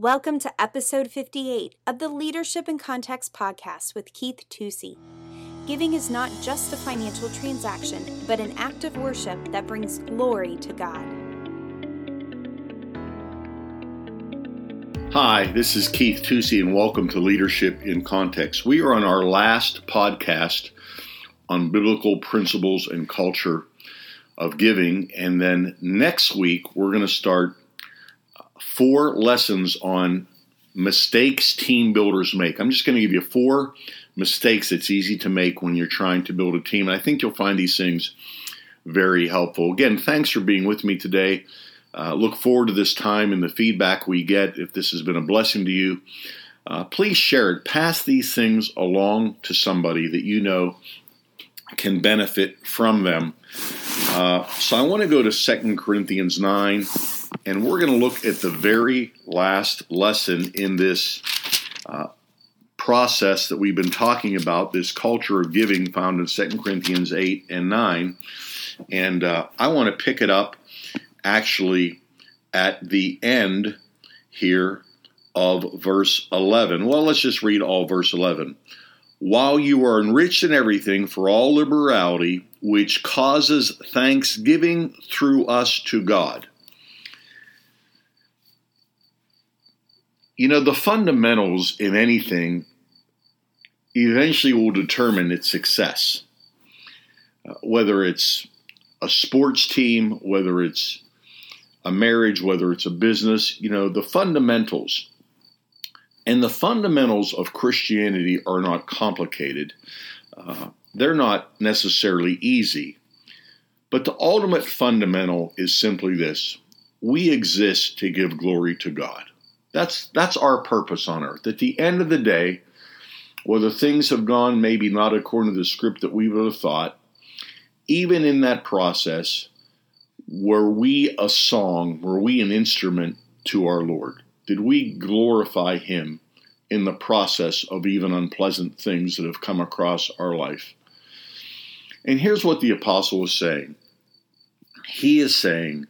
Welcome to episode 58 of the Leadership in Context podcast with Keith Tusey. Giving is not just a financial transaction, but an act of worship that brings glory to God. Hi, this is Keith Tusey, and welcome to Leadership in Context. We are on our last podcast on biblical principles and culture of giving, and then next week we're going to start four lessons on mistakes team builders make. I'm just going to give you four mistakes it's easy to make when you're trying to build a team. And I think you'll find these things very helpful. Again, thanks for being with me today. Uh, look forward to this time and the feedback we get. If this has been a blessing to you, uh, please share it. Pass these things along to somebody that you know can benefit from them. Uh, so I want to go to Second Corinthians 9 and we're going to look at the very last lesson in this uh, process that we've been talking about, this culture of giving found in 2 Corinthians 8 and 9. And uh, I want to pick it up actually at the end here of verse 11. Well, let's just read all verse 11. While you are enriched in everything for all liberality, which causes thanksgiving through us to God. You know, the fundamentals in anything eventually will determine its success. Uh, whether it's a sports team, whether it's a marriage, whether it's a business, you know, the fundamentals. And the fundamentals of Christianity are not complicated. Uh, they're not necessarily easy. But the ultimate fundamental is simply this we exist to give glory to God. That's that's our purpose on earth. At the end of the day, whether things have gone maybe not according to the script that we would have thought, even in that process, were we a song, were we an instrument to our Lord? Did we glorify Him in the process of even unpleasant things that have come across our life? And here's what the apostle is saying he is saying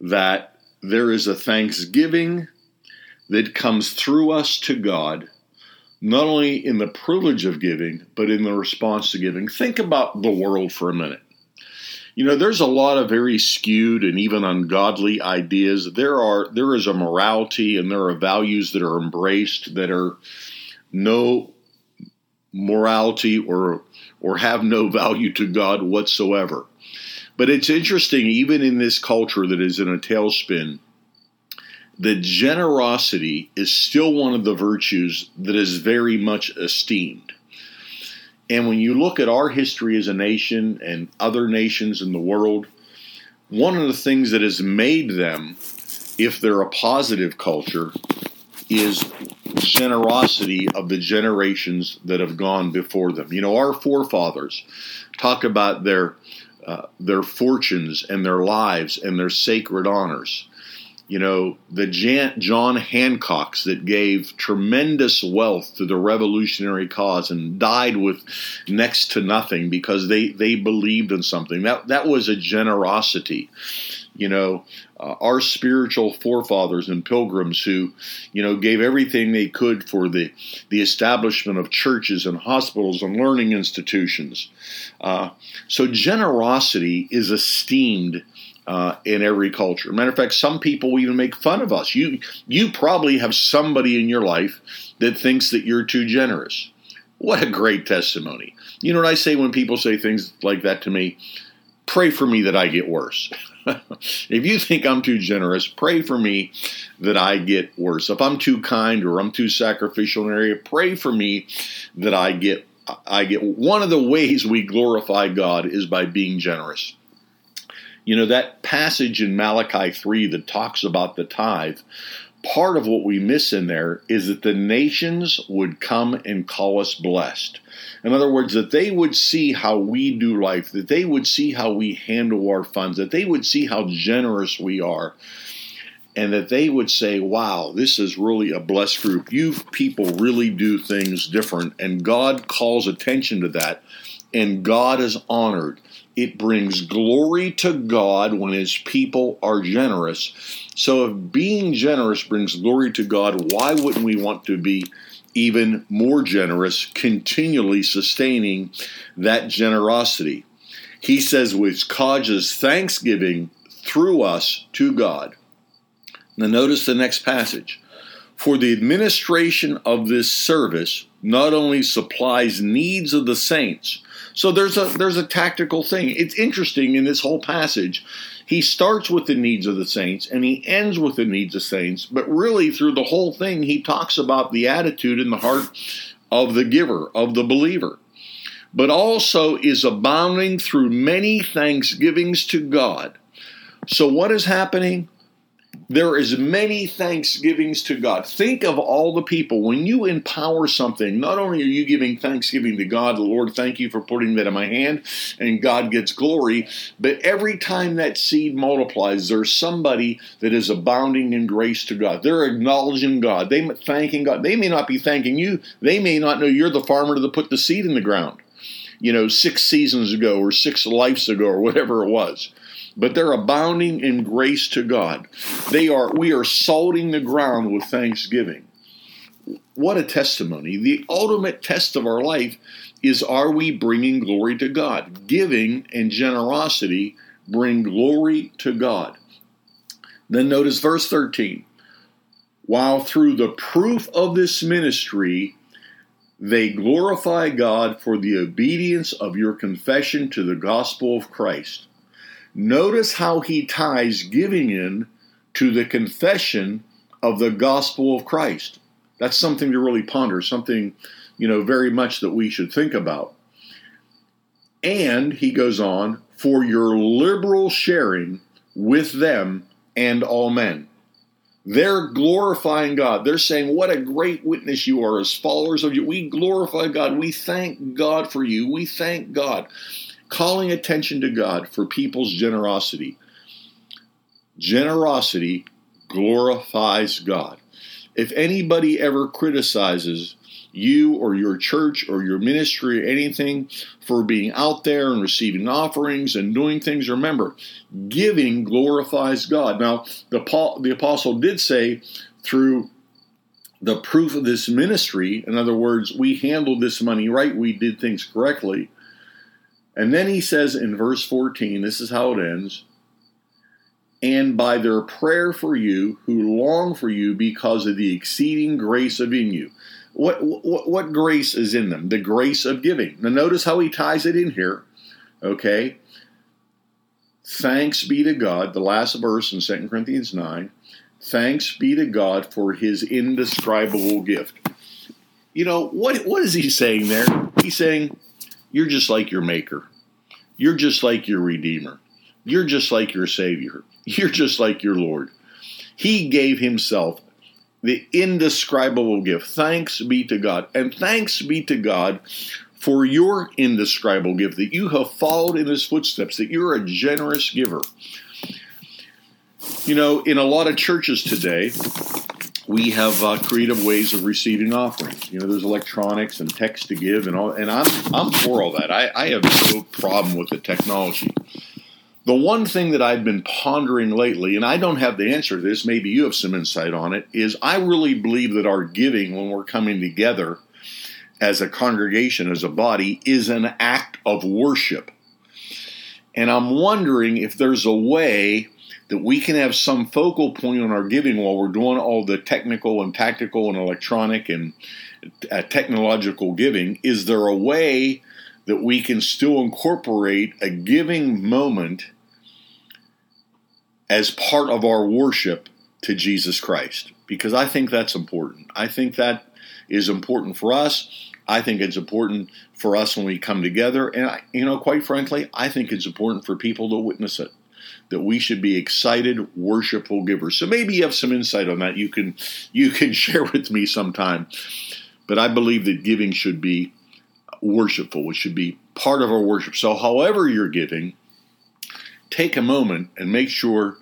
that there is a thanksgiving that comes through us to God, not only in the privilege of giving, but in the response to giving. Think about the world for a minute. You know, there's a lot of very skewed and even ungodly ideas. There are there is a morality and there are values that are embraced that are no morality or or have no value to God whatsoever. But it's interesting, even in this culture that is in a tailspin, that generosity is still one of the virtues that is very much esteemed. And when you look at our history as a nation and other nations in the world, one of the things that has made them, if they're a positive culture, is generosity of the generations that have gone before them. You know, our forefathers talk about their uh, their fortunes and their lives and their sacred honors you know, the John Hancocks that gave tremendous wealth to the revolutionary cause and died with next to nothing because they, they believed in something. That, that was a generosity. You know, uh, our spiritual forefathers and pilgrims who, you know, gave everything they could for the, the establishment of churches and hospitals and learning institutions. Uh, so generosity is esteemed uh, in every culture. Matter of fact, some people even make fun of us. You you probably have somebody in your life that thinks that you're too generous. What a great testimony. You know what I say when people say things like that to me? Pray for me that I get worse. if you think I'm too generous, pray for me that I get worse. If I'm too kind or I'm too sacrificial in an area, pray for me that I get I get one of the ways we glorify God is by being generous. You know, that passage in Malachi 3 that talks about the tithe, part of what we miss in there is that the nations would come and call us blessed. In other words, that they would see how we do life, that they would see how we handle our funds, that they would see how generous we are, and that they would say, wow, this is really a blessed group. You people really do things different, and God calls attention to that and God is honored. It brings glory to God when his people are generous. So, if being generous brings glory to God, why wouldn't we want to be even more generous, continually sustaining that generosity? He says, which causes thanksgiving through us to God. Now, notice the next passage. For the administration of this service not only supplies needs of the saints, so there's a there's a tactical thing. It's interesting in this whole passage. He starts with the needs of the saints and he ends with the needs of saints, but really through the whole thing he talks about the attitude in the heart of the giver, of the believer. But also is abounding through many thanksgivings to God. So what is happening? There is many thanksgivings to God. Think of all the people when you empower something. Not only are you giving thanksgiving to God, the Lord, thank you for putting that in my hand, and God gets glory. But every time that seed multiplies, there's somebody that is abounding in grace to God. They're acknowledging God. They're thanking God. They may not be thanking you. They may not know you're the farmer that put the seed in the ground. You know, six seasons ago or six lives ago or whatever it was but they're abounding in grace to God. They are we are salting the ground with thanksgiving. What a testimony. The ultimate test of our life is are we bringing glory to God? Giving and generosity bring glory to God. Then notice verse 13. While through the proof of this ministry they glorify God for the obedience of your confession to the gospel of Christ. Notice how he ties giving in to the confession of the gospel of Christ. That's something to really ponder, something, you know, very much that we should think about. And he goes on, for your liberal sharing with them and all men. They're glorifying God. They're saying, What a great witness you are as followers of you. We glorify God. We thank God for you. We thank God calling attention to God for people's generosity. Generosity glorifies God. If anybody ever criticizes you or your church or your ministry or anything for being out there and receiving offerings and doing things, remember, giving glorifies God. Now, the, Paul, the apostle did say through the proof of this ministry, in other words, we handled this money right, we did things correctly and then he says in verse 14, this is how it ends and by their prayer for you who long for you because of the exceeding grace of in you. What, what, what grace is in them? The grace of giving. Now, notice how he ties it in here. Okay. Thanks be to God, the last verse in 2 Corinthians 9. Thanks be to God for his indescribable gift. You know, what, what is he saying there? He's saying, you're just like your Maker. You're just like your Redeemer. You're just like your Savior. You're just like your Lord. He gave Himself the indescribable gift. Thanks be to God. And thanks be to God for your indescribable gift, that you have followed in His footsteps, that you're a generous giver. You know, in a lot of churches today, we have uh, creative ways of receiving offerings. You know, there's electronics and text to give, and all. And I'm I'm for all that. I, I have no problem with the technology. The one thing that I've been pondering lately, and I don't have the answer to this, maybe you have some insight on it, is I really believe that our giving, when we're coming together as a congregation, as a body, is an act of worship. And I'm wondering if there's a way that we can have some focal point on our giving while we're doing all the technical and tactical and electronic and uh, technological giving. Is there a way that we can still incorporate a giving moment as part of our worship to Jesus Christ? Because I think that's important. I think that is important for us. I think it's important for us when we come together. And, you know, quite frankly, I think it's important for people to witness it that we should be excited, worshipful givers. So maybe you have some insight on that. You can you can share with me sometime. But I believe that giving should be worshipful. It should be part of our worship. So however you're giving, take a moment and make sure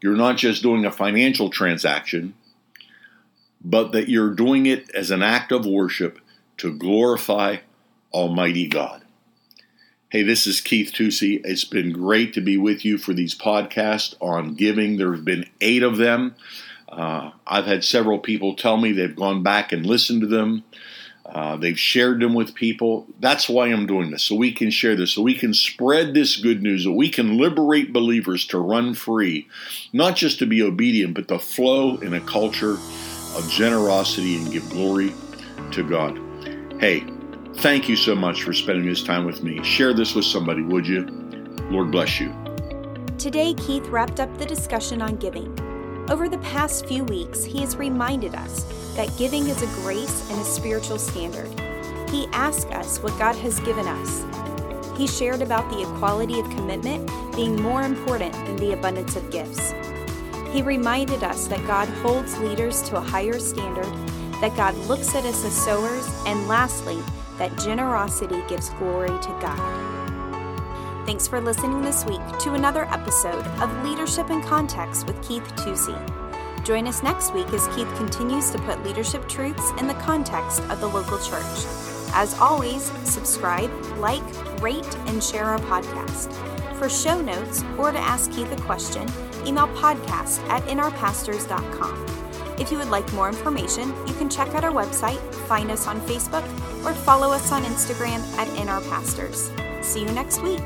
you're not just doing a financial transaction, but that you're doing it as an act of worship to glorify Almighty God. Hey, this is Keith Tusey. It's been great to be with you for these podcasts on giving. There have been eight of them. Uh, I've had several people tell me they've gone back and listened to them. Uh, they've shared them with people. That's why I'm doing this, so we can share this, so we can spread this good news, so we can liberate believers to run free, not just to be obedient, but to flow in a culture of generosity and give glory to God. Hey, Thank you so much for spending this time with me. Share this with somebody, would you? Lord bless you. Today, Keith wrapped up the discussion on giving. Over the past few weeks, he has reminded us that giving is a grace and a spiritual standard. He asked us what God has given us. He shared about the equality of commitment being more important than the abundance of gifts. He reminded us that God holds leaders to a higher standard, that God looks at us as sowers, and lastly, that generosity gives glory to God. Thanks for listening this week to another episode of Leadership in Context with Keith Tusey. Join us next week as Keith continues to put leadership truths in the context of the local church. As always, subscribe, like, rate, and share our podcast. For show notes or to ask Keith a question, email podcast at atinourpastors.com. If you would like more information, you can check out our website, find us on Facebook, or follow us on Instagram at In Our Pastors. See you next week.